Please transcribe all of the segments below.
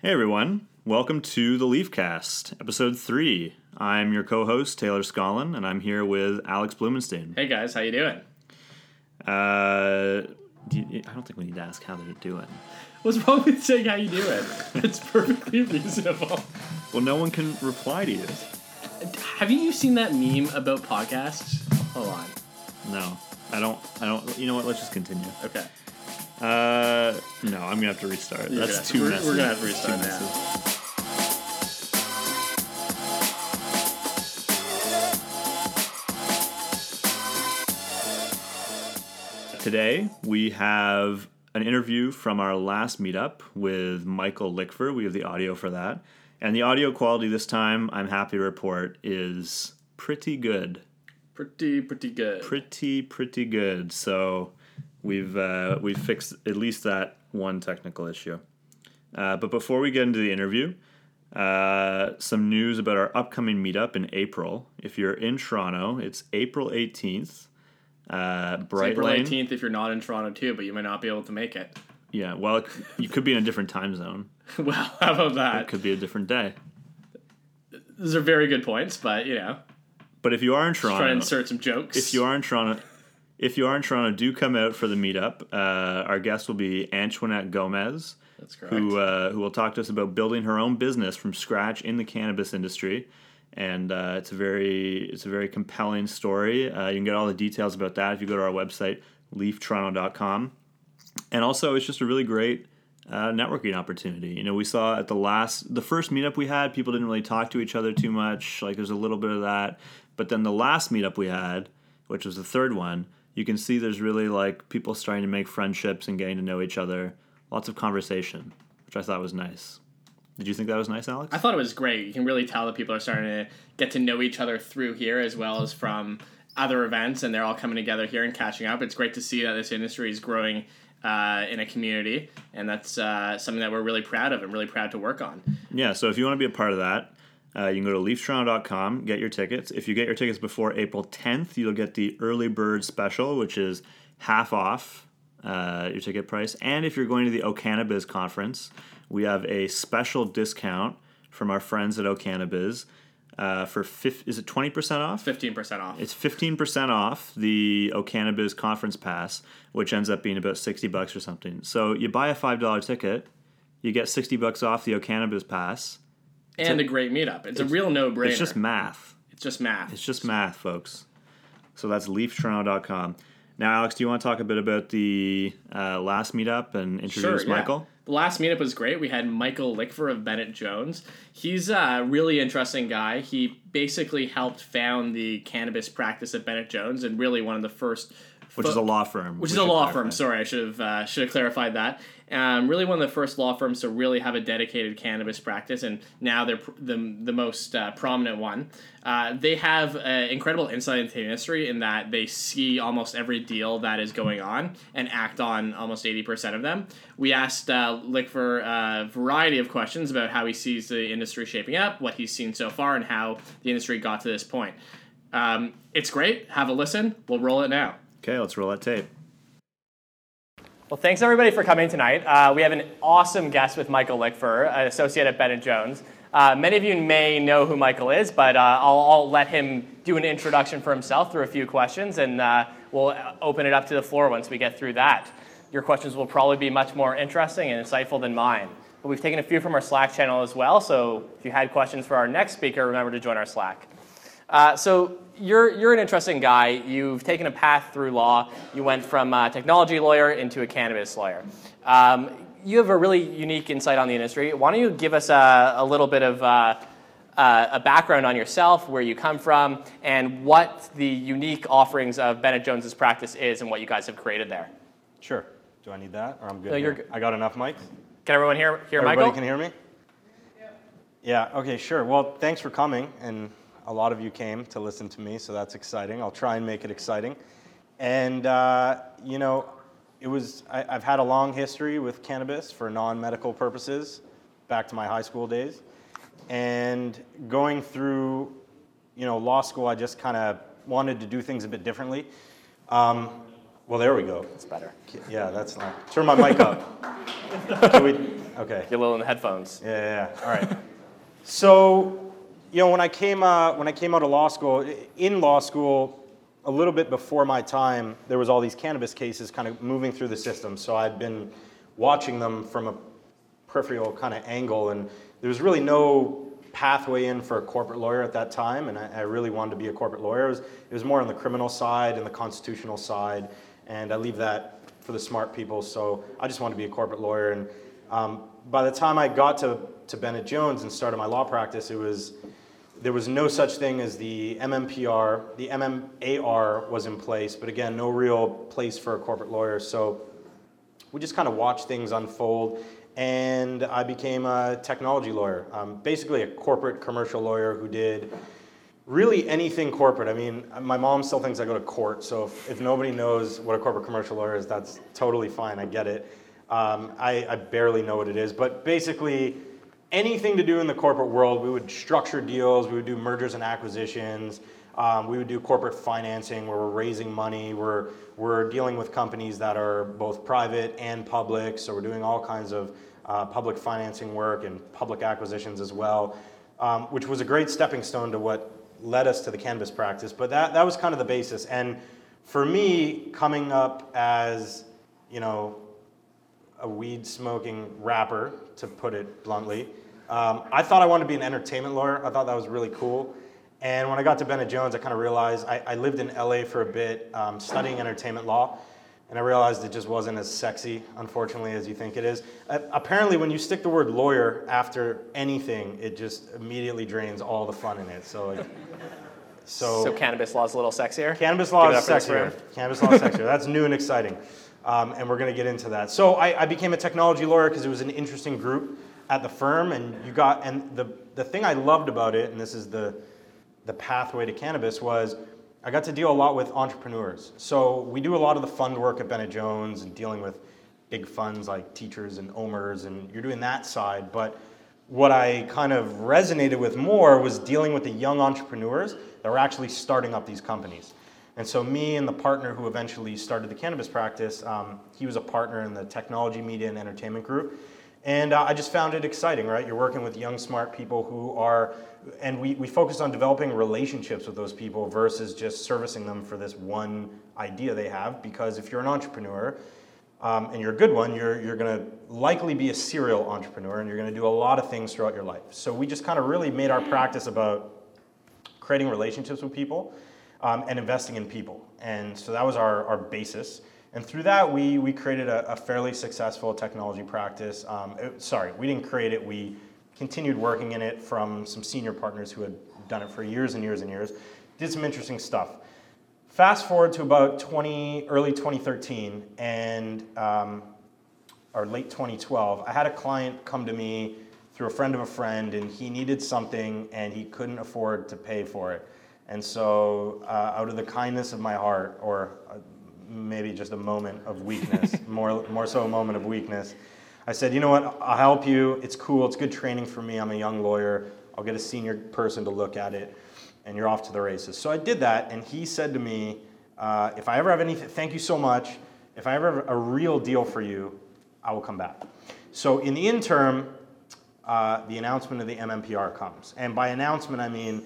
Hey everyone, welcome to the Leafcast, episode three. I'm your co-host Taylor Scollin, and I'm here with Alex Blumenstein. Hey guys, how you doing? Uh, do you- I don't think we need to ask how they're doing. What's wrong with saying how you doing? It's perfectly reasonable. Well, no one can reply to you. Have you seen that meme about podcasts? Hold on. No, I don't. I don't. You know what? Let's just continue. Okay. Uh, no, I'm gonna have to restart. You're That's too we're- messy. we're gonna have to restart. Today we have an interview from our last meetup with Michael Lickver. We have the audio for that, and the audio quality this time, I'm happy to report, is pretty good Pretty, pretty good. pretty pretty good. So we've uh, we've fixed at least that one technical issue. Uh, but before we get into the interview, uh, some news about our upcoming meetup in April. If you're in Toronto, it's April 18th. Uh, Bright April Lane. 18th if you're not in Toronto too, but you might not be able to make it. Yeah, well, it, you could be in a different time zone. well, how about that? It could be a different day. Those are very good points, but you know, But if you are in Toronto, try to insert some jokes. if you are in Toronto, if you are in Toronto, do come out for the meetup. Uh, our guest will be Antoinette Gomez. That's correct. who uh, who will talk to us about building her own business from scratch in the cannabis industry. And uh, it's a very it's a very compelling story. Uh, you can get all the details about that if you go to our website leaftoronto.com. And also, it's just a really great uh, networking opportunity. You know, we saw at the last the first meetup we had, people didn't really talk to each other too much. Like there's a little bit of that. But then the last meetup we had, which was the third one, you can see there's really like people starting to make friendships and getting to know each other. Lots of conversation, which I thought was nice. Did you think that was nice, Alex? I thought it was great. You can really tell that people are starting to get to know each other through here as well as from other events, and they're all coming together here and catching up. It's great to see that this industry is growing uh, in a community, and that's uh, something that we're really proud of and really proud to work on. Yeah, so if you want to be a part of that, uh, you can go to leaftoronto.com, get your tickets. If you get your tickets before April 10th, you'll get the early bird special, which is half off uh, your ticket price. And if you're going to the O'Cannabiz conference, we have a special discount from our friends at O'Cannabiz uh, for fif- is it 20% off? Fifteen percent off. It's 15% off the O'Cannabiz conference pass, which ends up being about 60 bucks or something. So you buy a $5 ticket, you get 60 bucks off the O'Cannabiz pass. And a, great meetup. It's, a real no brainer. It's just math. It's just math. It's just math, folks. So that's leaftoronto.com. Now, Alex, do you want to talk a bit about the uh, last meetup and introduce yeah. Michael? The last meetup was great. We had Michael Lickver of Bennett Jones. He's a really interesting guy. He basically helped found the cannabis practice at Bennett Jones and really one of the first Which is a law firm. which is a law clarify. firm. Sorry, I should have uh, should have clarified that. Um, really, one of the first law firms to really have a dedicated cannabis practice, and now they're pr- the the most uh, prominent one. Uh, they have uh, incredible insight into the industry in that they see almost every deal that is going on and act on almost eighty percent of them. We asked uh, Lickver a variety of questions about how he sees the industry shaping up, what he's seen so far, and how the industry got to this point. Um, it's great. Have a listen. We'll roll it now. Okay, let's roll that tape. Well, thanks everybody for coming tonight. Uh, we have an awesome guest with Michael Lickver, an associate at Bennett Jones. Uh, many of you may know who Michael is, but uh, I'll, I'll let him do an introduction for himself through a few questions, and uh, we'll open it up to the floor once we get through that. Your questions will probably be much more interesting and insightful than mine. But we've taken a few from our Slack channel as well, so if you had questions for our next speaker, remember to join our Slack. Uh, so you're, you're an interesting guy. You've taken a path through law. You went from a technology lawyer into a cannabis lawyer. Um, you have a really unique insight on the industry. Why don't you give us a, a little bit of uh, uh, a background on yourself, where you come from, and what the unique offerings of Bennett Jones's practice is, and what you guys have created there. Sure. Do I need that, or I'm good? No, you're good. I got enough mics. Can everyone hear, hear Everybody Michael? can hear me. Yeah. Yeah. Okay. Sure. Well, thanks for coming, and a lot of you came to listen to me, so that's exciting. I'll try and make it exciting. And uh, you know, it was I, I've had a long history with cannabis for non-medical purposes, back to my high school days, and going through, you know, law school, I just kind of wanted to do things a bit differently. Um, well, there we go. It's better. Yeah, that's not. Turn my mic up. We, Okay. Get a little in the headphones. Yeah, yeah, yeah. All right. so, you know, when I came uh, when I came out of law school, in law school, a little bit before my time, there was all these cannabis cases kind of moving through the system. So I'd been watching them from a peripheral kind of angle, and there was really no pathway in for a corporate lawyer at that time, and I, I really wanted to be a corporate lawyer. It was, it was more on the criminal side and the constitutional side, and I leave that for the smart people. So I just wanted to be a corporate lawyer, and um, by the time I got to, to Bennett Jones and started my law practice, it was there was no such thing as the MMPR. The MMAR was in place, but again, no real place for a corporate lawyer. So we just kind of watched things unfold, and I became a technology lawyer, um, basically a corporate commercial lawyer who did really anything corporate. I mean, my mom still thinks I go to court, so if, if nobody knows what a corporate commercial lawyer is, that's totally fine. I get it. Um, I, I barely know what it is, but basically, anything to do in the corporate world, we would structure deals, we would do mergers and acquisitions, um, we would do corporate financing where we're raising money, we're, we're dealing with companies that are both private and public, so we're doing all kinds of uh, public financing work and public acquisitions as well, um, which was a great stepping stone to what led us to the cannabis practice. But that, that was kind of the basis. And for me, coming up as, you know, a weed smoking rapper, to put it bluntly. Um, I thought I wanted to be an entertainment lawyer. I thought that was really cool. And when I got to Bennett Jones, I kind of realized I, I, lived in LA for a bit um, studying entertainment law. And I realized it just wasn't as sexy, unfortunately, as you think it is. Uh, apparently, when you stick the word lawyer after anything, it just immediately drains all the fun in it. So, like, so, So cannabis law is a little sexier. Cannabis law is up for this sexier. Cannabis law is sexier. That's new and exciting. Um, and we're going to get into that. So I, I became a technology lawyer because it was an interesting group at the firm, and you got and the the thing I loved about it, and this is the the pathway to cannabis was. I got to deal a lot with entrepreneurs. So we do a lot of the fund work at Bennett Jones and dealing with big funds like teachers and OMERS, and you're doing that side. But what I kind of resonated with more was dealing with the young entrepreneurs that were actually starting up these companies. And so, me and the partner who eventually started the cannabis practice, um, he was a partner in the technology, media, and entertainment group. And uh, I just found it exciting, right? You're working with young, smart people who are, and we, we focused on developing relationships with those people versus just servicing them for this one idea they have. Because if you're an entrepreneur, um, and you're a good one, you're, you're going to likely be a serial entrepreneur and you're going to do a lot of things throughout your life. So we just kind of really made our practice about creating relationships with people um, and investing in people. And so that was our, our basis. And through that, we, we created a, a fairly successful technology practice. Um, it- sorry, we didn't create it, we continued working in it from some senior partners who had done it for years and years and years. Did some interesting stuff. Fast forward to about 20, early 2013, and um, or late 2012, I had a client come to me through a friend of a friend, and he needed something, and he couldn't afford to pay for it. And so, uh, out of the kindness of my heart, or uh, maybe just a moment of weakness, more, more so a moment of weakness, I said, you know what, I'll help you. It's cool, it's good training for me. I'm a young lawyer. I'll get a senior person to look at it, and you're off to the races. So I did that, and he said to me, uh, if I ever have anything, thank you so much. If I ever have a real deal for you, I will come back. So in the interim, uh, the announcement of the MMPR comes. And by announcement, I mean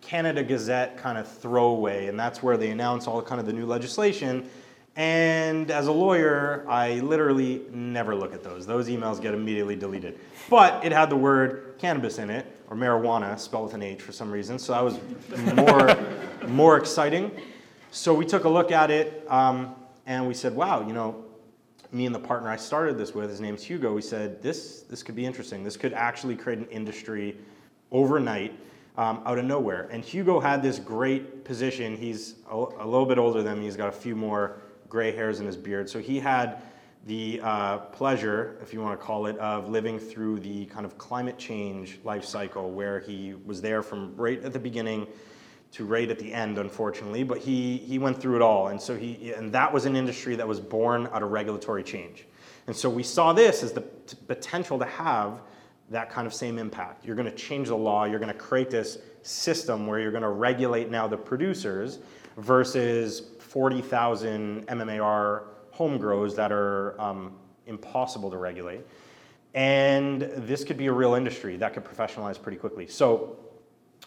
Canada Gazette kind of throwaway, and that's where they announce all kind of the new legislation. And as a lawyer, I literally never look at those. Those emails get immediately deleted. But it had the word cannabis in it, or marijuana, spelled with an H for some reason, so that was more, more exciting. So we took a look at it, um, and we said, wow, you know, me and the partner I started this with, his name's Hugo, we said, this, this could be interesting. This could actually create an industry overnight um, out of nowhere. And Hugo had this great position. He's a, a little bit older than me. He's got a few more gray hairs in his beard. So he had the uh, pleasure, if you want to call it, of living through the kind of climate change life cycle where he was there from right at the beginning to right at the end, unfortunately. But he, he went through it all. And so he, and that was an industry that was born out of regulatory change. And so we saw this as the t- potential to have that kind of same impact. You're going to change the law, you're going to create this system where you're going to regulate now the producers versus 40,000 MMAR home grows that are um, impossible to regulate. and this could be a real industry that could professionalize pretty quickly. So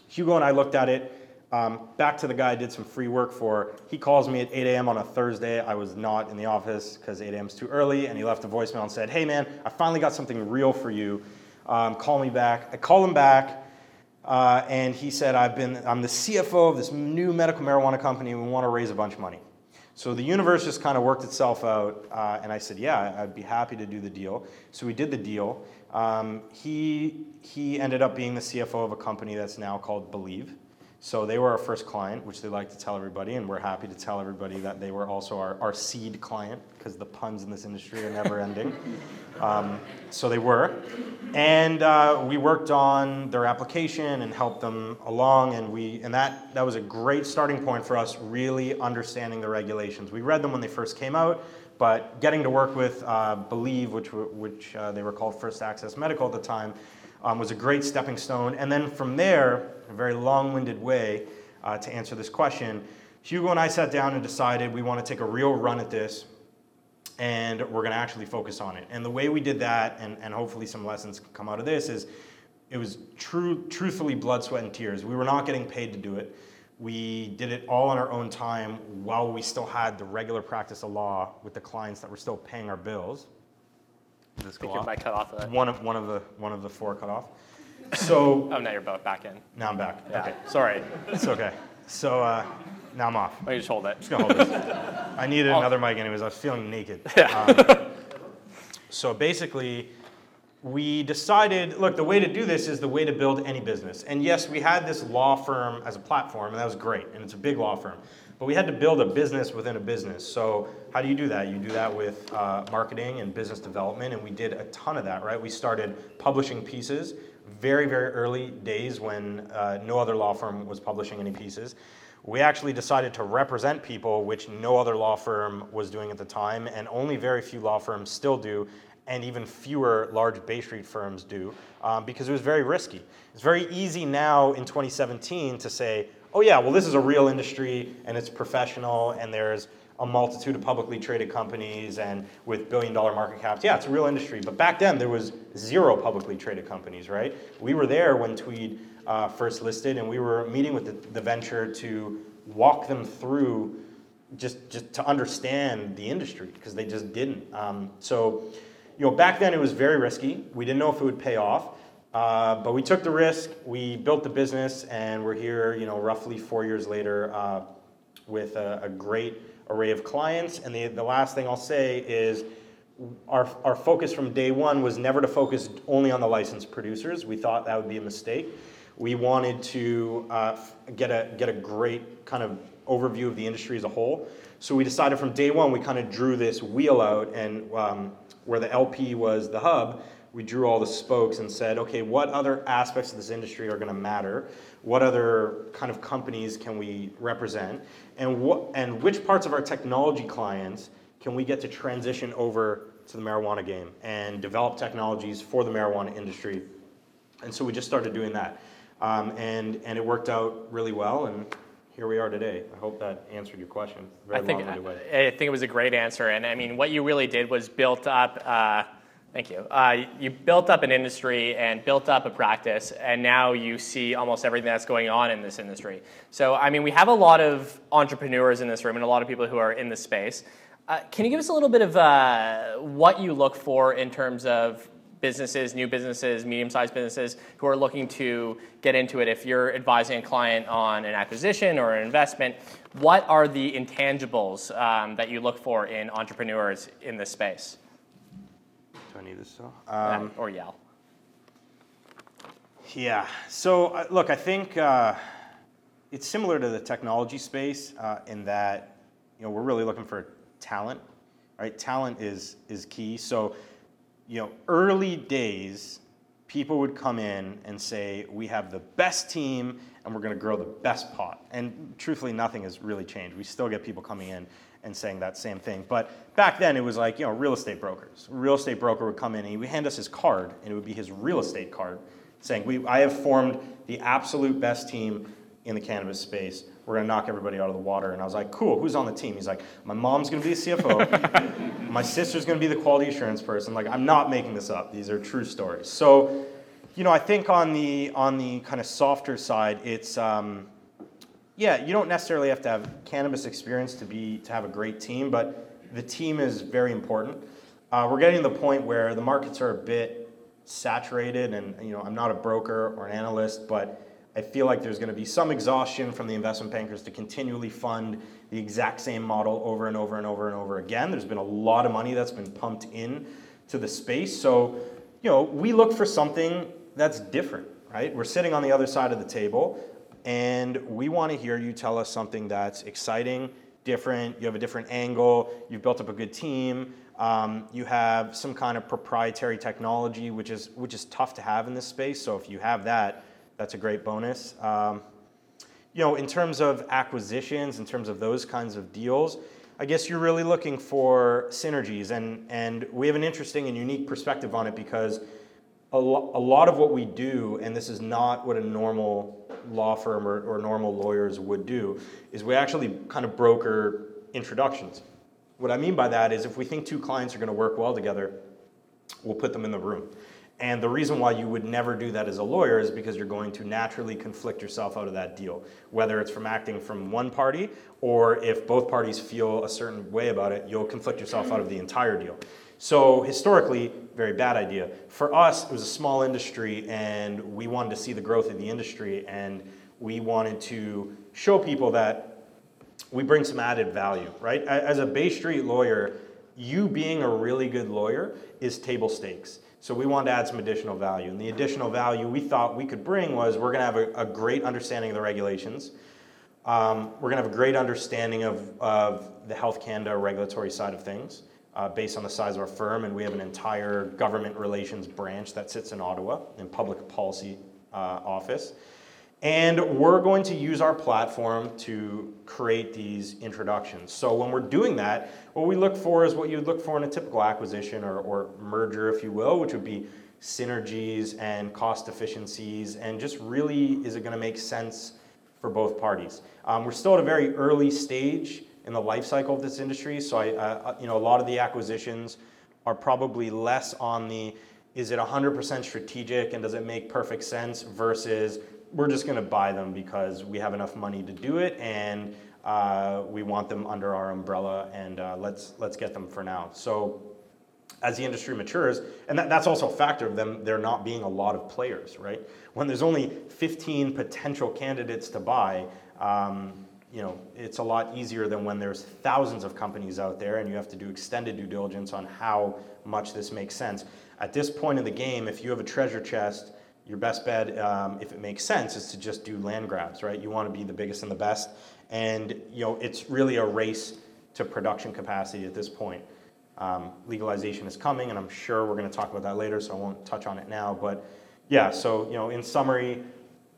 Hugo and I looked at it. Um, back to the guy I did some free work for. He calls me at 8 a.m. on a Thursday. I was not in the office because 8 a.m. is too early, and he left a voicemail and said, "Hey man, I finally got something real for you. Um, call me back." I call him back, uh, and he said, "I've been. I'm the CFO of this new medical marijuana company. We want to raise a bunch of money." So the universe just kind of worked itself out, uh, and I said, "Yeah, I'd be happy to do the deal." So we did the deal. Um, he he ended up being the CFO of a company that's now called Beleave. So they were our first client, which they like to tell everybody, and we're happy to tell everybody that they were also our, our seed client because the puns in this industry are never ending. Um, so they were. And uh, we worked on their application and helped them along, and, we, and that, that was a great starting point for us really understanding the regulations. We read them when they first came out, but getting to work with uh, Beleave, which, which uh, they were called First Access Medical at the time, um, was a great stepping stone. And then from there, a very long-winded way uh, to answer this question, Hugo and I sat down and decided we want to take a real run at this and we're going to actually focus on it. And the way we did that, and, and hopefully some lessons come out of this, is it was true, truthfully blood, sweat, and tears. We were not getting paid to do it. We did it all on our own time while we still had the regular practice of law with the clients that were still paying our bills. This go off? might cut off that. One of, one of the one of the four cut off. So oh, now you're both back in. Now I'm back. Yeah. Okay. Sorry. It's okay. So uh, now I'm off. Why don't just hold it? Just gonna hold this. I needed another mic anyways. I was feeling naked. Um, so basically, we decided, look, the way to do this is the way to build any business. And yes, we had this law firm as a platform, and that was great, and it's a big law firm. But we had to build a business within a business. So how do you do that? You do that with uh, marketing and business development, and we did a ton of that, right? We started publishing pieces very, very early days when uh, no other law firm was publishing any pieces. We actually decided to represent people, which no other law firm was doing at the time, and only very few law firms still do, and even fewer large Bay Street firms do, um, because it was very risky. It's very easy now in 2017 to say, oh yeah, well this is a real industry and it's professional and there's a multitude of publicly traded companies and with billion dollar market caps. Yeah, it's a real industry. But back then there was zero publicly traded companies, right? We were there when Tweed uh, first listed and we were meeting with the, the venture to walk them through just, just to understand the industry because they just didn't. Um, so, you know, back then it was very risky. We didn't know if it would pay off. Uh, but we took the risk, we built the business, and we're here, you know, roughly four years later uh, with a, a, great array of clients. And the, the last thing I'll say is our, our focus from day one was never to focus only on the licensed producers. We thought that would be a mistake. We wanted to uh, get, a, get a great kind of overview of the industry as a whole. So we decided from day one, we kind of drew this wheel out, and um, where the LP was the hub, we drew all the spokes and said, okay, what other aspects of this industry are going to matter? What other kind of companies can we represent? And, what, and which parts of our technology clients can we get to transition over to the marijuana game and develop technologies for the marijuana industry? And so we just started doing that. Um, and, and it worked out really well. And here we are today. I hope that answered your question. Very I think, I, I, think it was a great answer. And I mean, what you really did was built up. Uh, Thank you. Uh, you built up an industry and built up a practice, and now you see almost everything that's going on in this industry. So, I mean, we have a lot of entrepreneurs in this room and a lot of people who are in this space. Uh, can you give us a little bit of uh, what you look for in terms of businesses, new businesses, medium sized businesses who are looking to get into it? If you're advising a client on an acquisition or an investment, what are the intangibles um, that you look for in entrepreneurs in this space? Do I need this still? Um, or yell. Yeah. So uh, look, I think uh, it's similar to the technology space uh, in that you know we're really looking for talent, right? Talent is is key. So you know, early days, people would come in and say, "We have the best team, and we're going to grow the best pot." And truthfully, nothing has really changed. We still get people coming in and saying that same thing. But back then, it was like, you know, real estate brokers. A real estate broker would come in and he would hand us his card, and it would be his real estate card saying, we, I have formed the absolute best team in the cannabis space. We're gonna knock everybody out of the water. And I was like, cool, who's on the team? He's like, my mom's gonna be the CFO. my sister's going to be the quality assurance person. Like I'm not making this up. These are true stories. So, you know, I think on the on the kind of softer side, it's um, yeah, you don't necessarily have to have cannabis experience to be to have a great team, but the team is very important. Uh, we're getting to the point where the markets are a bit saturated, and you know, I'm not a broker or an analyst, but I feel like there's going to be some exhaustion from the investment bankers to continually fund the exact same model over and over and over and over again. There's been a lot of money that's been pumped in to the space, so you know, we look for something that's different, right? We're sitting on the other side of the table and we want to hear you tell us something that's exciting, different, you have a different angle, you've built up a good team, um, you have some kind of proprietary technology, which is, which is tough to have in this space. So if you have that, that's a great bonus. Um, you know, in terms of acquisitions, in terms of those kinds of deals, I guess you're really looking for synergies, and, and we have an interesting and unique perspective on it because a, lo- a lot of what we do, and this is not what a normal law firm or, or normal lawyers would do, is we actually kind of broker introductions. What I mean by that is if we think two clients are going to work well together, we'll put them in the room. And the reason why you would never do that as a lawyer is because you're going to naturally conflict yourself out of that deal, whether it's from acting from one party or if both parties feel a certain way about it, you'll conflict yourself out of the entire deal. So historically, very bad idea. For us, it was a small industry, and we wanted to see the growth of the industry, and we wanted to show people that we bring some added value, right? As a Bay Street lawyer, you being a really good lawyer is table stakes. So we wanted to add some additional value. And the additional value we thought we could bring was we're going to have a, a, great understanding of the regulations. Um, we're going to have a great understanding of, of the Health Canada regulatory side of things uh, based on the size of our firm, and we have an entire government relations branch that sits in Ottawa in public policy uh, office. And we're going to use our platform to create these introductions. So when we're doing that, what we look for is what you'd look for in a typical acquisition or, or merger, if you will, which would be synergies and cost efficiencies, and just really is it going to make sense for both parties? Um, we're still at a very early stage in the life cycle of this industry. So I, uh, you know, a lot of the acquisitions are probably less on the is it 100% strategic and does it make perfect sense versus we're just going to buy them because we have enough money to do it and uh, we want them under our umbrella and uh, let's let's get them for now. So as the industry matures, and that, that's also a factor of them there not being a lot of players, right? When there's only 15 potential candidates to buy, um, you know, it's a lot easier than when there's thousands of companies out there and you have to do extended due diligence on how much this makes sense. At this point in the game, if you have a treasure chest, your best bet, um, if it makes sense, is to just do land grabs, right? You want to be the biggest and the best, and you know it's really a race to production capacity at this point. Um, legalization is coming, and I'm sure we're going to talk about that later, so I won't touch on it now. But yeah, so you know, in summary,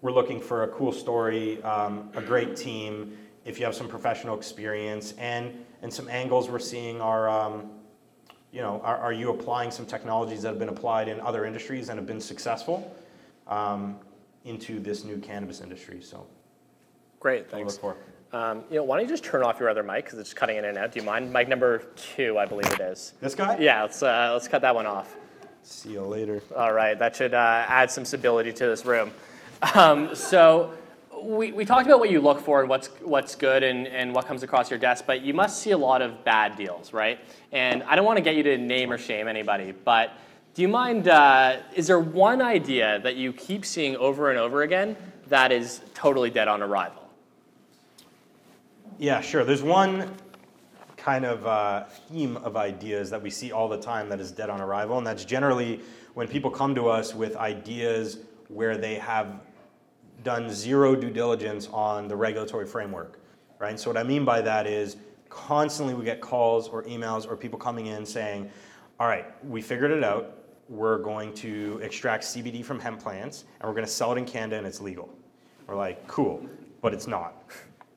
we're looking for a cool story, um, a great team, if you have some professional experience and and some angles we're seeing are um, you know are, are you applying some technologies that have been applied in other industries and have been successful um, into this new cannabis industry so great thanks um, you know, why don't you just turn off your other mic because it's cutting in and out. Do you mind? Mic number two, I believe it is. This guy? Yeah, let's uh, let's cut that one off. See you later. All right, that should uh, add some stability to this room. Um, so we, we talked about what you look for and what's, what's good and, and what comes across your desk, but you must see a lot of bad deals, right? And I don't want to get you to name or shame anybody, but do you mind, uh, is there one idea that you keep seeing over and over again that is totally dead on arrival? Yeah, sure. There's one kind of uh, theme of ideas that we see all the time that is dead on arrival, and that's generally when people come to us with ideas where they have done zero due diligence on the regulatory framework, right? So what I mean by that is constantly we get calls or emails or people coming in saying, all right, we figured it out. We're going to extract CBD from hemp plants and we're going to sell it in Canada and it's legal. We're like, cool, but it's not.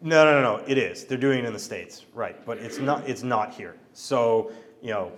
No, no, no, no, it is. They're doing it in the States, right, but it's not, it's not here. So, you know,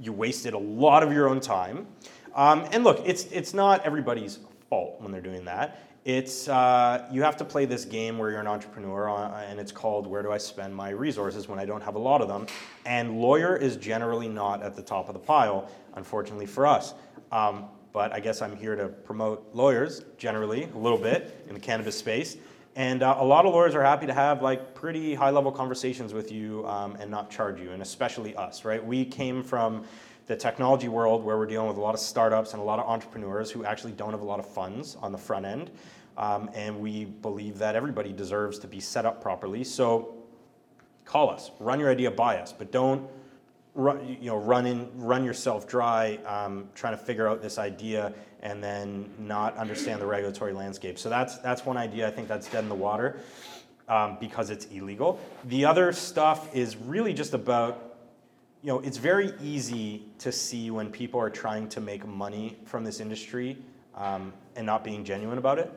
you wasted a lot of your own time. Um, and look, it's, it's not everybody's fault when they're doing that. It's uh, you have to play this game where you're an entrepreneur, uh, and it's called "Where do I spend my resources when I don't have a lot of them?" And lawyer is generally not at the top of the pile, unfortunately for us. Um, but I guess I'm here to promote lawyers generally a little bit in the cannabis space. And uh, a lot of lawyers are happy to have like pretty high level conversations with you um, and not charge you, and especially us, right? We came from the technology world where we're dealing with a lot of startups and a lot of entrepreneurs who actually don't have a lot of funds on the front end. Um, and we believe that everybody deserves to be set up properly. So call us, run your idea by us, but don't run, you know, run, in, run yourself dry um, trying to figure out this idea and then not understand the regulatory landscape. So that's, that's one idea. I think that's dead in the water um, because it's illegal. The other stuff is really just about you know, it's very easy to see when people are trying to make money from this industry um, and not being genuine about it.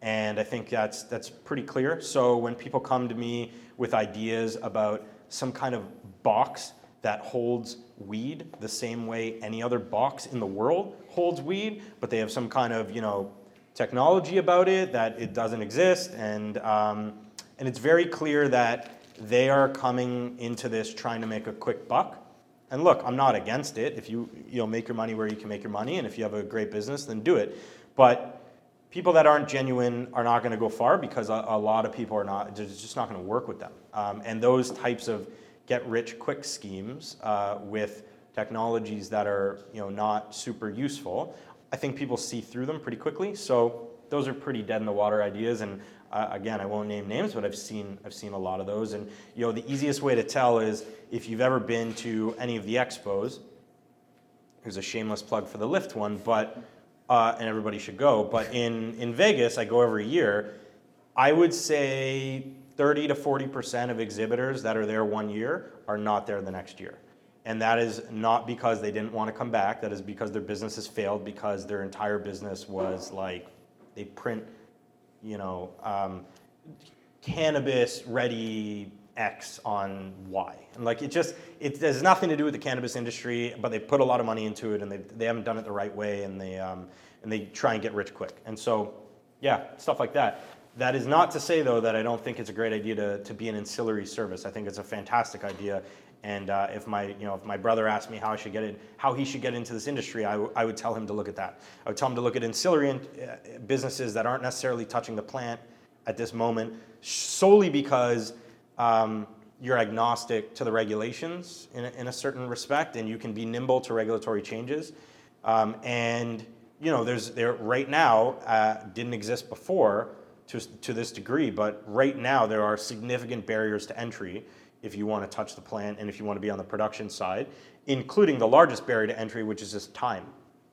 And I think that's, that's pretty clear. So when people come to me with ideas about some kind of box that holds weed the same way any other box in the world holds weed, but they have some kind of, you know, technology about it that it doesn't exist. And, um, and it's very clear that they are coming into this trying to make a quick buck and look, I'm not against it. If you you know make your money where you can make your money, and if you have a great business, then do it. But people that aren't genuine are not going to go far because a, a, lot of people are not. Just not going to work with them. Um, and those types of get rich quick schemes uh, with technologies that are you know not super useful, I think people see through them pretty quickly. So those are pretty dead in the water ideas, and uh, again, I won't name names, but I've seen I've seen a lot of those. And you know, the easiest way to tell is if you've ever been to any of the expos. Here's a shameless plug for the Lift one, but uh, and everybody should go. But in in Vegas, I go every year. I would say 30 to 40 percent of exhibitors that are there one year are not there the next year. And that is not because they didn't want to come back. That is because their business has failed because their entire business was like they print you know, um, cannabis ready X on Y. And like it just, it has nothing to do with the cannabis industry, but they put a lot of money into it and they, they haven't done it the right way and they, um, and they try and get rich quick. And so, yeah, stuff like that. That is not to say though that I don't think it's a great idea to, to be an ancillary service. I think it's a fantastic idea and uh, if my, you know, if my brother asked me how I should get in, how he should get into this industry, I, w- I would tell him to look at that. I would tell him to look at ancillary in, uh, businesses that aren't necessarily touching the plant at this moment, solely because um, you're agnostic to the regulations in a, in a, certain respect, and you can be nimble to regulatory changes. Um, and you know, there's there right now uh, didn't exist before to to this degree, but right now there are significant barriers to entry if you want to touch the plant and if you want to be on the production side, including the largest barrier to entry, which is just time,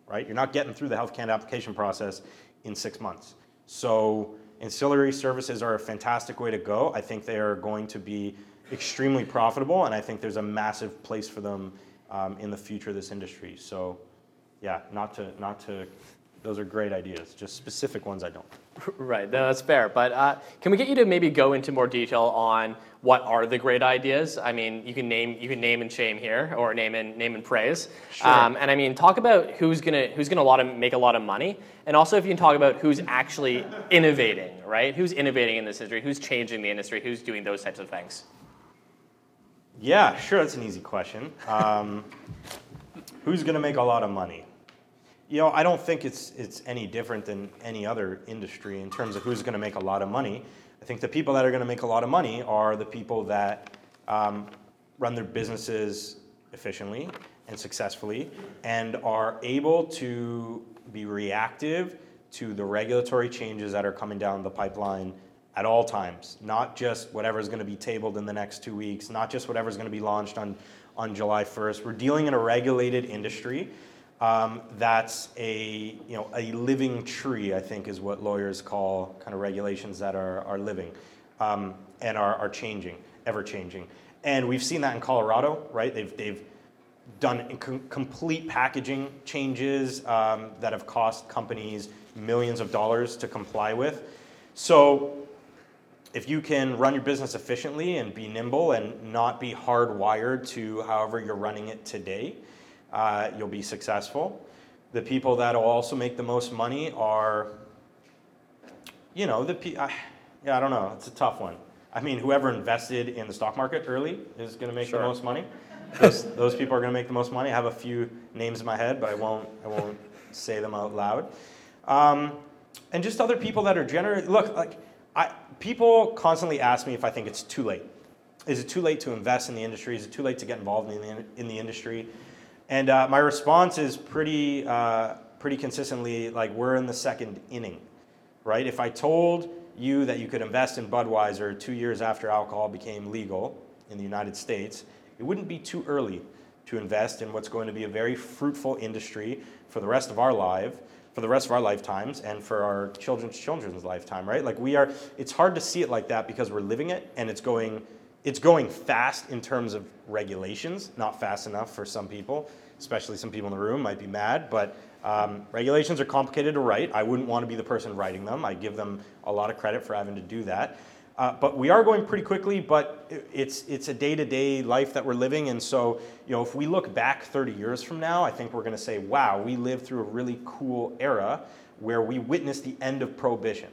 right? You're not getting through the Health Canada application process in six months. So ancillary services are a fantastic way to go. I think they are going to be extremely profitable, and I think there's a massive place for them um, in the future of this industry. So, yeah, not to not to those are great ideas. Just specific ones I don't. Right, no, that's fair. But uh, can we get you to maybe go into more detail on what are the great ideas? I mean, you can name you can name and shame here, or name and name and praise. Sure. Um, and I mean, talk about who's gonna who's gonna lot of, make a lot of money, and also if you can talk about who's actually innovating, right? Who's innovating in this industry? Who's changing the industry? Who's doing those types of things? Yeah, sure. That's an easy question. Um, who's gonna make a lot of money? You know, I don't think it's it's any different than any other industry in terms of who's going to make a lot of money. I think the people that are going to make a lot of money are the people that um, run their businesses efficiently and successfully and are able to be reactive to the regulatory changes that are coming down the pipeline at all times, not just whatever's going to be tabled in the next two weeks, not just whatever's going to be launched on, on July 1st. We're dealing in a regulated industry um, that's a, you know, a living tree, I think is what lawyers call kind of regulations that are, are living um, and are, are changing, ever changing. And we've seen that in Colorado, right? They've, they've done com- complete packaging changes um, that have cost companies millions of dollars to comply with. So if you can run your business efficiently and be nimble and not be hardwired to however you're running it today, uh, you'll be successful. The people that will also make the most money are, you know, the pe- I, yeah, I don't know. It's a tough one. I mean, whoever invested in the stock market early is going to make Sure. the most money. Those, those people are going to make the most money. I have a few names in my head, but I won't. I won't say them out loud. Um, and just other people that are generally look like I. People constantly ask me if I think it's too late. Is it too late to invest in the industry? Is it too late to get involved in the in the industry? And uh, my response is pretty uh, pretty consistently like we're in the second inning, right? If I told you that you could invest in Budweiser two years after alcohol became legal in the United States, it wouldn't be too early to invest in what's going to be a very fruitful industry for the rest of our life, for the rest of our lifetimes, and for our children's children's lifetime, right? Like we are, it's hard to see it like that because we're living it, and it's going, it's going fast in terms of regulations, not fast enough for some people, especially some people in the room might be mad, but um, regulations are complicated to write. I wouldn't want to be the person writing them. I give them a lot of credit for having to do that. Uh, but we are going pretty quickly, but it's, it's a day-to-day life that we're living. And so, you know, if we look back 30 years from now, I think we're going to say, wow, we lived through a really cool era where we witnessed the end of prohibition.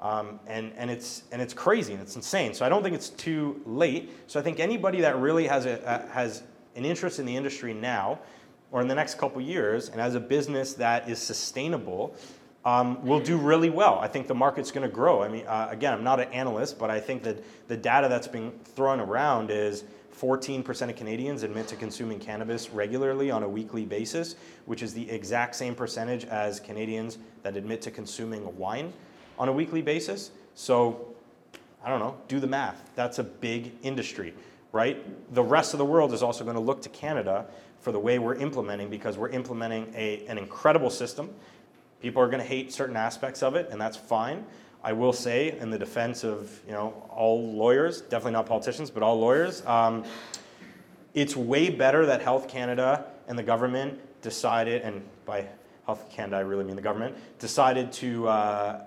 Um, and, and, it's, and it's crazy and it's insane. So I don't think it's too late. So I think anybody that really has, a, uh, has an interest in the industry now or in the next couple years and has a business that is sustainable um, will do really well. I think the market's going to grow. I mean, uh, again, I'm not an analyst, but I think that the data that's being thrown around is 14% of Canadians admit to consuming cannabis regularly on a weekly basis, which is the exact same percentage as Canadians that admit to consuming wine on a weekly basis. So I don't know, do the math. That's a big industry, right? The rest of the world is also going to look to Canada for the way we're implementing because we're implementing a, an incredible system. People are going to hate certain aspects of it, and that's fine. I will say, in the defense of you know all lawyers, definitely not politicians, but all lawyers, um, it's way better that Health Canada and the government decided, and by Health Canada I really mean the government, decided to uh,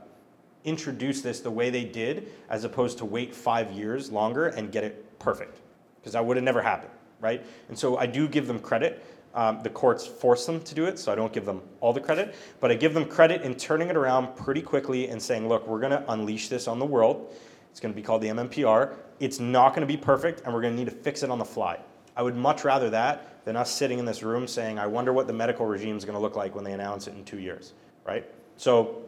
introduce this the way they did, as opposed to wait five years longer and get it perfect, because that would have never happened, right? And so I do give them credit. Um, the courts force them to do it, so I don't give them all the credit, but I give them credit in turning it around pretty quickly and saying, look, we're going to unleash this on the world. It's going to be called the MMPR. It's not going to be perfect, and we're going to need to fix it on the fly. I would much rather that than us sitting in this room saying, I wonder what the medical regime is going to look like when they announce it in two years, right? So,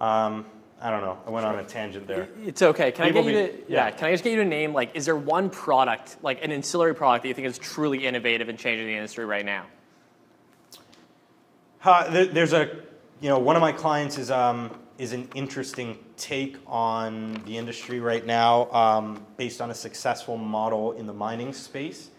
um, I don't know. I went on a tangent there. It's okay. Can People I get you be- to yeah. yeah. Can I just get you to name like is there one product like an ancillary product that you think is truly innovative and changing the industry right now? Uh, there, there's a, you know, one of my clients is um, is an interesting take on the industry right now, um, based on a successful model in the mining space.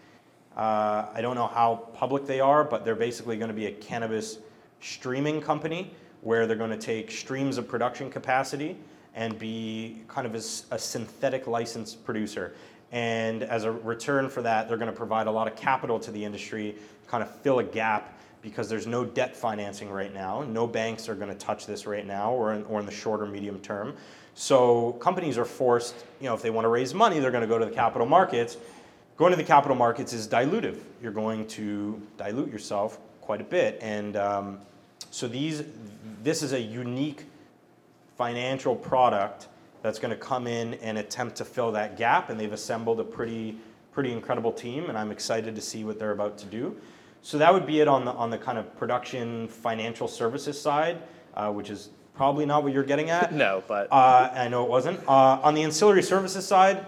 Uh, I don't know how public they are, but they're basically going to be a cannabis streaming company where they're going to take streams of production capacity and be kind of a synthetic licensed producer. And as a return for that, they're going to provide a lot of capital to the industry, kind of fill a gap because there's no debt financing right now. No banks are going to touch this right now or in, or in the shorter medium term. So companies are forced, you know, if they want to raise money, they're going to go to the capital markets. Going to the capital markets is dilutive. You're going to dilute yourself quite a bit. And um, so these, this is a unique financial product that's going to come in and attempt to fill that gap. And they've assembled a pretty, pretty incredible team. And I'm excited to see what they're about to do. So that would be it on the, on the kind of production financial services side, uh, which is probably not what you're getting at. No, but Uh, I know it wasn't. Uh, on the ancillary services side,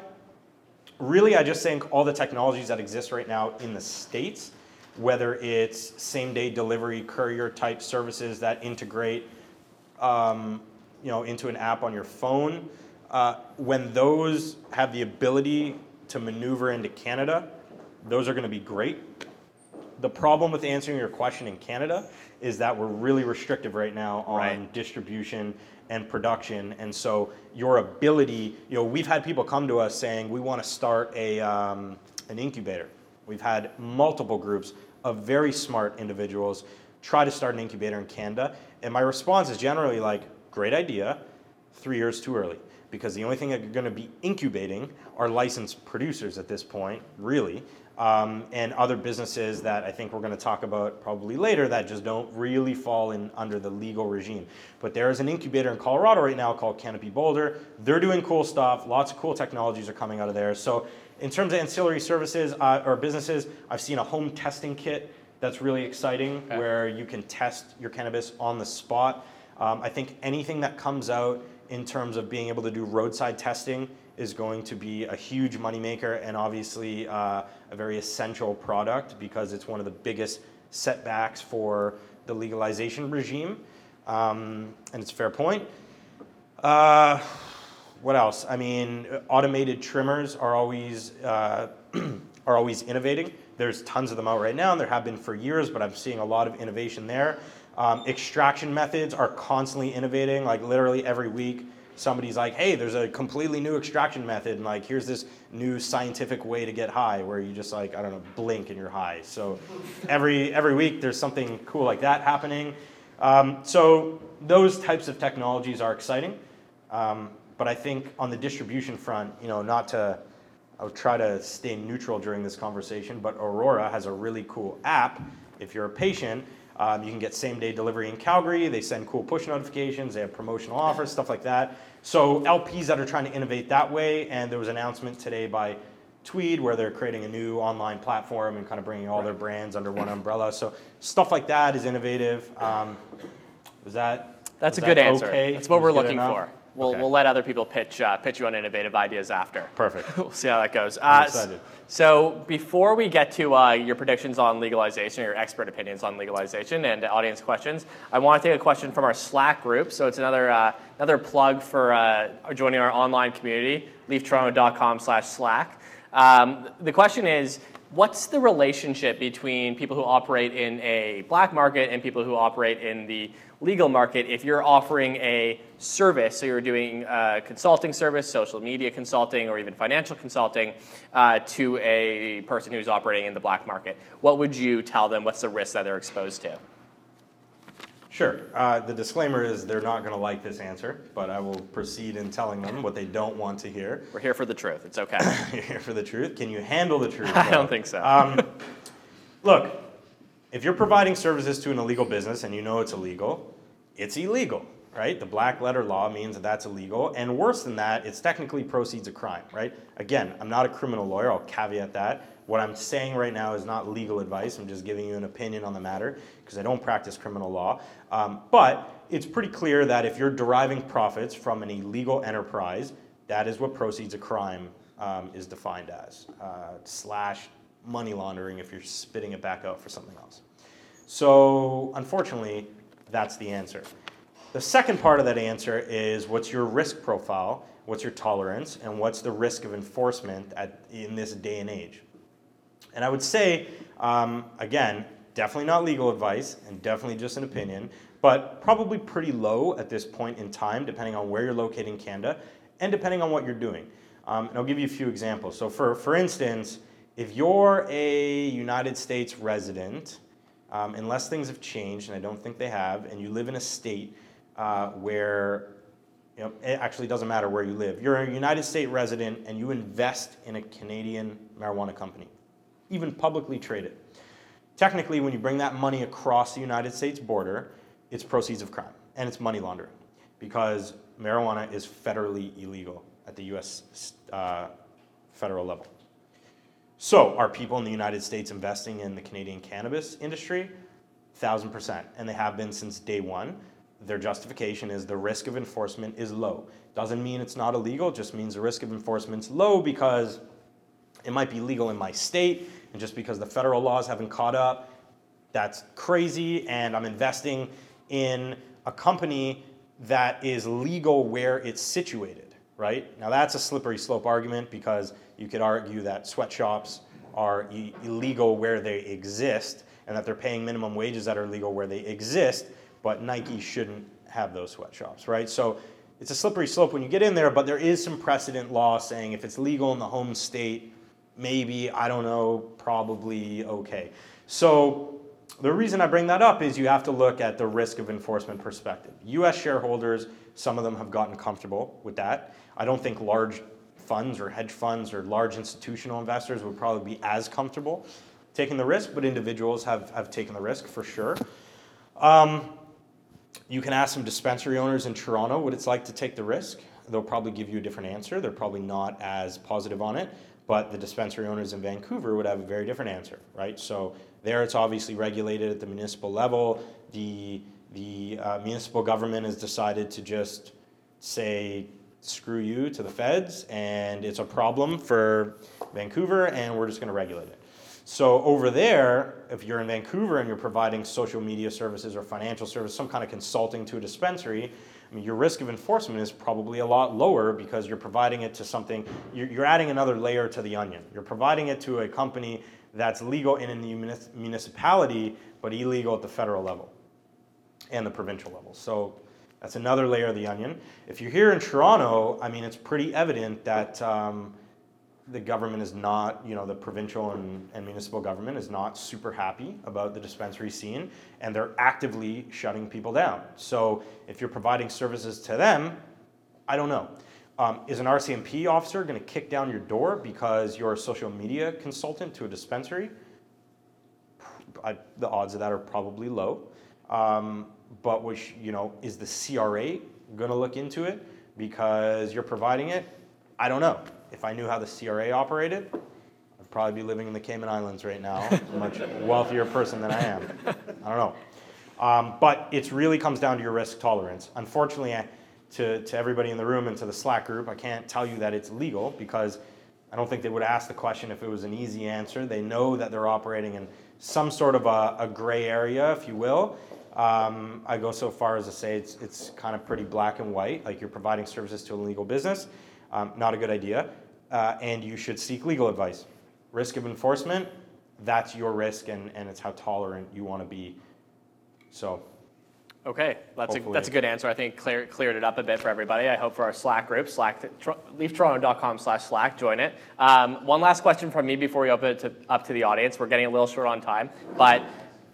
really, I just think all the technologies that exist right now in the States, whether it's same day delivery, courier type services that integrate um, you know, into an app on your phone, uh, when those have the ability to maneuver into Canada, those are going to be great. The problem with answering your question in Canada is that we're really restrictive right now on Right. distribution and production. And so your ability, you know, we've had people come to us saying, we want to start a, um, an incubator. We've had multiple groups of very smart individuals try to start an incubator in Canada. And my response is generally like, great idea, three years too early. Because the only thing that you're going to be incubating are licensed producers at this point, really. um, and other businesses that I think we're going to talk about probably later that just don't really fall in under the legal regime. But there is an incubator in Colorado right now called Canopy Boulder. They're doing cool stuff. Lots of cool technologies are coming out of there. So in terms of ancillary services uh, or businesses, I've seen a home testing kit that's really exciting okay. where you can test your cannabis on the spot. Um, I think anything that comes out in terms of being able to do roadside testing is going to be a huge moneymaker and obviously uh, a very essential product because it's one of the biggest setbacks for the legalization regime. Um, and it's a fair point. Uh, what else? I mean, automated trimmers are always uh, are always innovating. There's tons of them out right now, and there have been for years. But I'm seeing a lot of innovation there. Um, extraction methods are constantly innovating. Like literally every week, somebody's like, hey, there's a completely new extraction method, and like, here's this new scientific way to get high where you just like, I don't know, blink and you're high. So every, every week there's something cool like that happening. Um, so those types of technologies are exciting. Um, but I think on the distribution front, you know, not to, I'll try to stay neutral during this conversation, but Aurora has a really cool app. If you're a patient, um, you can get same day delivery in Calgary. They send cool push notifications. They have promotional offers, stuff like that. So LPs that are trying to innovate that way, and there was an announcement today by Tweed where they're creating a new online platform and kind of bringing all their brands under one umbrella. So stuff like that is innovative. Um, was that? That's was a good that answer. Okay? That's what was we're looking enough? for. We'll, Okay. we'll let other people pitch uh, pitch you on innovative ideas after. Perfect. we'll see how that goes. I'm Uh, excited. So before we get to uh, your predictions on legalization, your expert opinions on legalization, and audience questions, I want to take a question from our Slack group. So it's another uh, another plug for uh, joining our online community, leaftoronto.com/slash/slack. Um, the question is. What's the relationship between people who operate in a black market and people who operate in the legal market if you're offering a service, so you're doing a consulting service, social media consulting, or even financial consulting uh, to a person who's operating in the black market? What would you tell them? What's the risk that they're exposed to? Sure. Uh, the disclaimer is they're not going to like this answer, but I will proceed in telling them what they don't want to hear. We're here for the truth. It's okay. You're here for the truth. Can you handle the truth? I don't think so. Um, look, if you're providing services to an illegal business and you know it's illegal, it's illegal, right? The black letter law means that that's illegal. And worse than that, it's technically proceeds of crime, right? Again, I'm not a criminal lawyer, I'll caveat that. What I'm saying right now is not legal advice, I'm just giving you an opinion on the matter because I don't practice criminal law. Um, but it's pretty clear that if you're deriving profits from an illegal enterprise, that is what proceeds of crime um, is defined as, uh, slash money laundering if you're spitting it back out for something else. So, unfortunately, that's the answer. The second part of that answer is what's your risk profile, what's your tolerance, and what's the risk of enforcement at, in this day and age. And I would say, um, again, definitely not legal advice and definitely just an opinion, but probably pretty low at this point in time, depending on where you're located in Canada and depending on what you're doing. Um, and I'll give you a few examples. So, for, for instance, if you're a United States resident, um, unless things have changed, and I don't think they have, and you live in a state uh, where you know, it actually doesn't matter where you live. You're a United States resident and you invest in a Canadian marijuana company, even publicly traded. Technically, when you bring that money across the United States border, it's proceeds of crime and it's money laundering because marijuana is federally illegal at the US uh, federal level. So, are people in the United States investing in the Canadian cannabis industry? Thousand percent, and they have been since day one. Their justification is the risk of enforcement is low. Doesn't mean it's not illegal, just means the risk of enforcement's low because it might be legal in my state, and just because the federal laws haven't caught up, that's crazy, and I'm investing in a company that is legal where it's situated, right? Now that's a slippery slope argument because you could argue that sweatshops are illegal where they exist and that they're paying minimum wages that are legal where they exist, but Nike shouldn't have those sweatshops, right? So it's a slippery slope when you get in there, but there is some precedent law saying if it's legal in the home state, maybe, I don't know, probably okay. So the reason I bring that up is you have to look at the risk of enforcement perspective. US shareholders, some of them have gotten comfortable with that. I don't think large funds or hedge funds or large institutional investors would probably be as comfortable taking the risk, but individuals have, have taken the risk for sure. Um, you can ask some dispensary owners in Toronto what it's like to take the risk. They'll probably give you a different answer. They're probably not as positive on it, but the dispensary owners in Vancouver would have a very different answer, right? So there it's obviously regulated at the municipal level. The, the uh, municipal government has decided to just say, screw you to the feds, and it's a problem for Vancouver, and we're just going to regulate it. So over there, if you're in Vancouver and you're providing social media services or financial service, some kind of consulting to a dispensary, I mean, your risk of enforcement is probably a lot lower because you're providing it to something, you're, you're adding another layer to the onion. You're providing it to a company that's legal in, in the municipality, but illegal at the federal level and the provincial level. So that's another layer of the onion. If you're here in Toronto, I mean, it's pretty evident that um, the government is not, you know, the provincial and, and, municipal government is not super happy about the dispensary scene, and they're actively shutting people down. So if you're providing services to them, I don't know. Um, is an RCMP officer going to kick down your door because you're a social media consultant to a dispensary? I, the odds of that are probably low. Um, but which, you know, is the CRA going to look into it because you're providing it? I don't know. If I knew how the CRA operated, I'd probably be living in the Cayman Islands right now, a much wealthier person than I am. I don't know. Um, but it really comes down to your risk tolerance. Unfortunately, I, to, to everybody in the room and to the Slack group, I can't tell you that it's legal because I don't think they would ask the question if it was an easy answer. They know that they're operating in some sort of a, a gray area, if you will. Um, I go so far as to say it's, it's kind of pretty black and white, like you're providing services to a legal business. Um, not a good idea. Uh, and you should seek legal advice. Risk of enforcement, that's your risk, and, and it's how tolerant you want to be. So. Okay, that's a, that's a good answer. I think clear, cleared it up a bit for everybody. I hope for our Slack group, Slack, tr- leaftoronto.com slash Slack, join it. Um, one last question from me before we open it to, up to the audience. We're getting a little short on time, but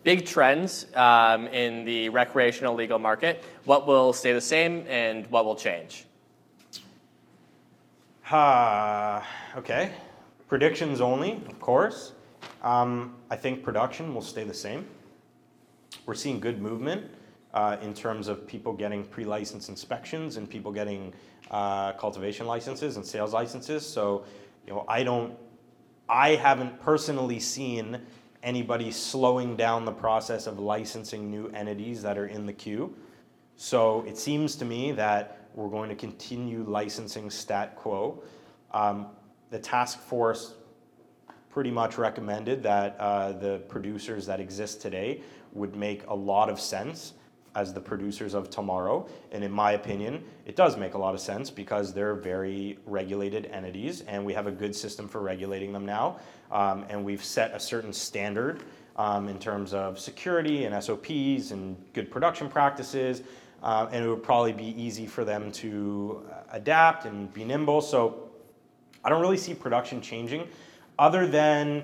big trends um, in the recreational legal market. What will stay the same and what will change? Uh, okay. Predictions only, of course. Um, I think production will stay the same. We're seeing good movement uh, in terms of people getting pre license inspections and people getting uh, cultivation licenses and sales licenses. So, you know, I don't, I haven't personally seen anybody slowing down the process of licensing new entities that are in the queue. So it seems to me that we're going to continue licensing stat quo. Um, the task force pretty much recommended that uh, the producers that exist today would make a lot of sense as the producers of tomorrow. And in my opinion, it does make a lot of sense because they're very regulated entities and we have a good system for regulating them now. Um, and we've set a certain standard um, in terms of security and SOPs and good production practices uh, and it would probably be easy for them to uh, adapt and be nimble. So I don't really see production changing, other than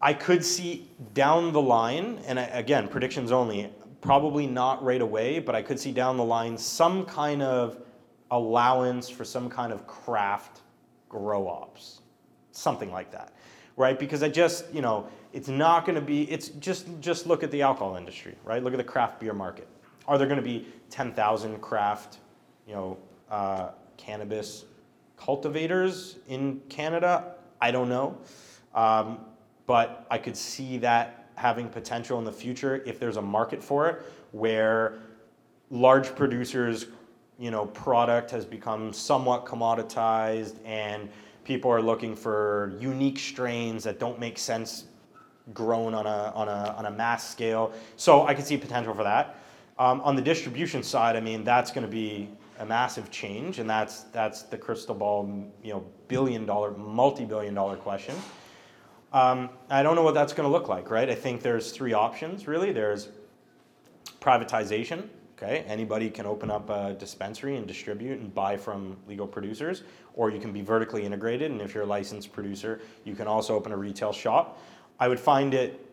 I could see down the line, and again, predictions only, probably not right away, but I could see down the line some kind of allowance for some kind of craft grow ops, something like that, right? Because I just, you know, it's not going to be. It's just just look at the alcohol industry, right? Look at the craft beer market. Are there going to be 10,000 craft, you know, uh, cannabis cultivators in Canada? I don't know. Um, but I could see that having potential in the future if there's a market for it where large producers, you know, product has become somewhat commoditized and people are looking for unique strains that don't make sense grown on a, on a, on a mass scale. So I could see potential for that. Um, on the distribution side, I mean, that's going to be a massive change, and that's that's the crystal ball, you know, billion dollar, multi billion dollar question. Um, I don't know what that's going to look like, right? I think there's three options really. There's privatization. Okay, anybody can open up a dispensary and distribute and buy from legal producers, or you can be vertically integrated. And if you're a licensed producer, you can also open a retail shop. I would find it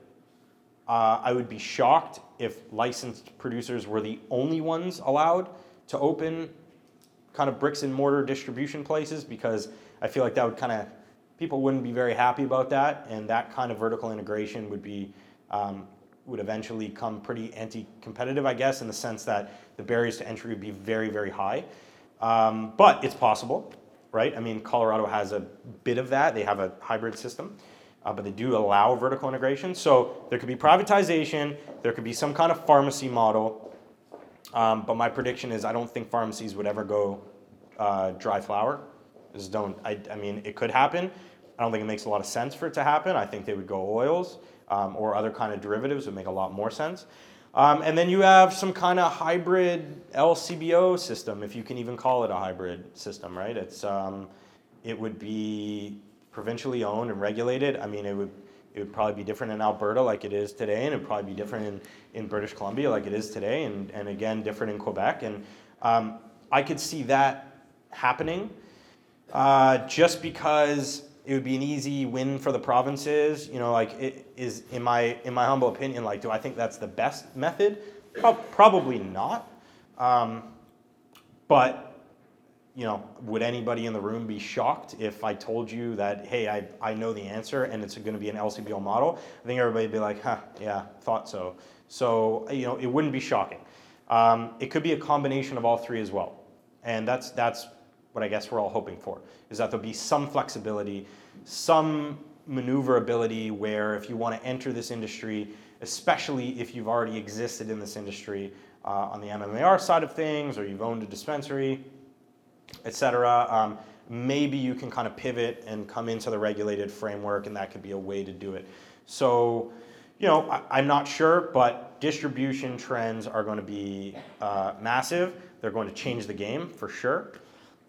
uh, I would be shocked if licensed producers were the only ones allowed to open kind of bricks and mortar distribution places because I feel like that would kind of people wouldn't be very happy about that, and that kind of vertical integration would be um, would eventually come pretty anti-competitive, I guess, in the sense that the barriers to entry would be very, very high. Um, but it's possible, right? I mean, Colorado has a bit of that. They have a hybrid system, uh, but they do allow vertical integration. So there could be privatization. There could be some kind of pharmacy model. Um, but my prediction is I don't think pharmacies would ever go uh, dry flower. Just don't. I, I mean, it could happen. I don't think it makes a lot of sense for it to happen. I think they would go oils um, or other kind of derivatives would make a lot more sense. Um, and then you have some kind of hybrid LCBO system, if you can even call it a hybrid system, right? It's um, it would be provincially owned and regulated. I mean, it would it would probably be different in Alberta like it is today, and it would probably be different in, in British Columbia like it is today, and, and again different in Quebec. And um, I could see that happening uh, just because it would be an easy win for the provinces. You know, like it is in my in my humble opinion, like do I think that's the best method? Pro- probably not. Um, but you know, would anybody in the room be shocked if I told you that, hey, I, I know the answer and it's going to be an LCBO model? I think everybody would be like, huh, yeah, thought so. So, you know, it wouldn't be shocking. Um, it could be a combination of all three as well. And that's, that's what I guess we're all hoping for, is that there'll be some flexibility, some maneuverability where if you want to enter this industry, especially if you've already existed in this industry uh, on the MMAR side of things or you've owned a dispensary, etc. Um, maybe you can kind of pivot and come into the regulated framework, and that could be a way to do it. So, you know, I, am not sure, but distribution trends are going to be uh, massive. They're going to change the game for sure.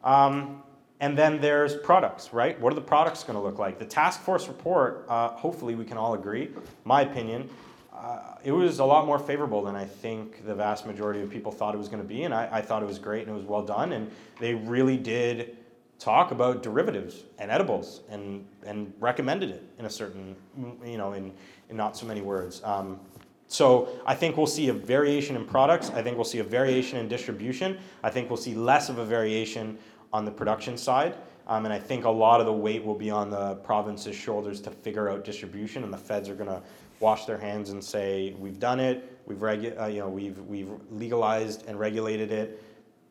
Um, and then there's products, right? What are the products going to look like? The task force report, uh, hopefully we can all agree, my opinion, uh, it was a lot more favorable than I think the vast majority of people thought it was going to be, and I, I, thought it was great and it was well done. And they really did talk about derivatives and edibles and and recommended it in a certain, you know, in in not so many words. Um, so I think we'll see a variation in products. I think we'll see a variation in distribution. I think we'll see less of a variation on the production side. Um, and I think a lot of the weight will be on the province's shoulders to figure out distribution, and the feds are going to wash their hands and say, we've done it, we've, regu- uh, you know, we've, we've legalized and regulated it.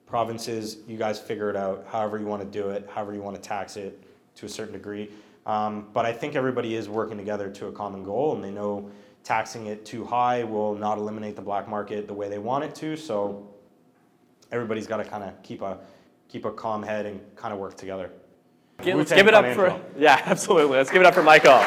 Provinces, you guys figure it out however you want to do it, however you want to tax it to a certain degree. Um, but I think everybody is working together to a common goal, and they know taxing it too high will not eliminate the black market the way they want it to. So everybody's got to kind of keep a keep a calm head and kind of work together. let's give it up for yeah, absolutely. Let's give it up for Michael.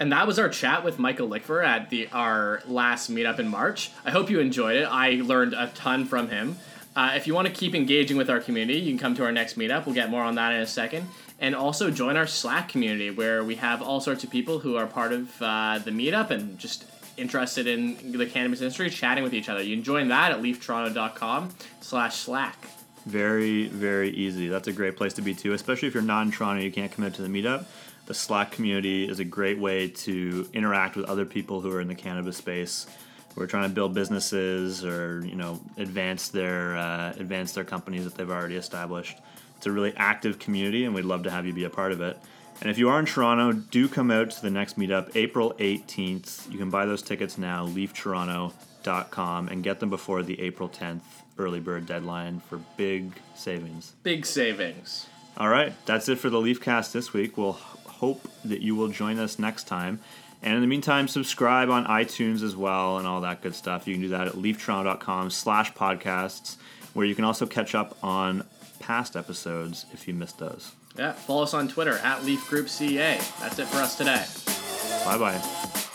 And that was our chat with Michael Lickver at the our last meetup in March. I hope you enjoyed it. I learned a ton from him. Uh, if you want to keep engaging with our community, you can come to our next meetup. We'll get more on that in a second. And also join our Slack community where we have all sorts of people who are part of uh, the meetup and just interested in the cannabis industry chatting with each other. You can join that at leaftoronto.com slash Slack. Very, very easy. That's a great place to be too, especially if you're not in Toronto, you can't commit to the meetup the Slack community is a great way to interact with other people who are in the cannabis space who are trying to build businesses or you know advance their uh, advance their companies that they've already established. It's a really active community, and we'd love to have you be a part of it. And if you are in Toronto, do come out to the next meetup, April 18th. You can buy those tickets now, leaftoronto.com, and get them before the April 10th early bird deadline for big savings. Big savings. All right, that's it for the Leafcast this week. We'll hope that you will join us next time. And in the meantime, subscribe on iTunes as well and all that good stuff. You can do that at leaftoronto.com slash podcasts, where you can also catch up on past episodes if you missed those. Yeah, follow us on Twitter at Leaf Group CA. That's it for us today. Bye bye.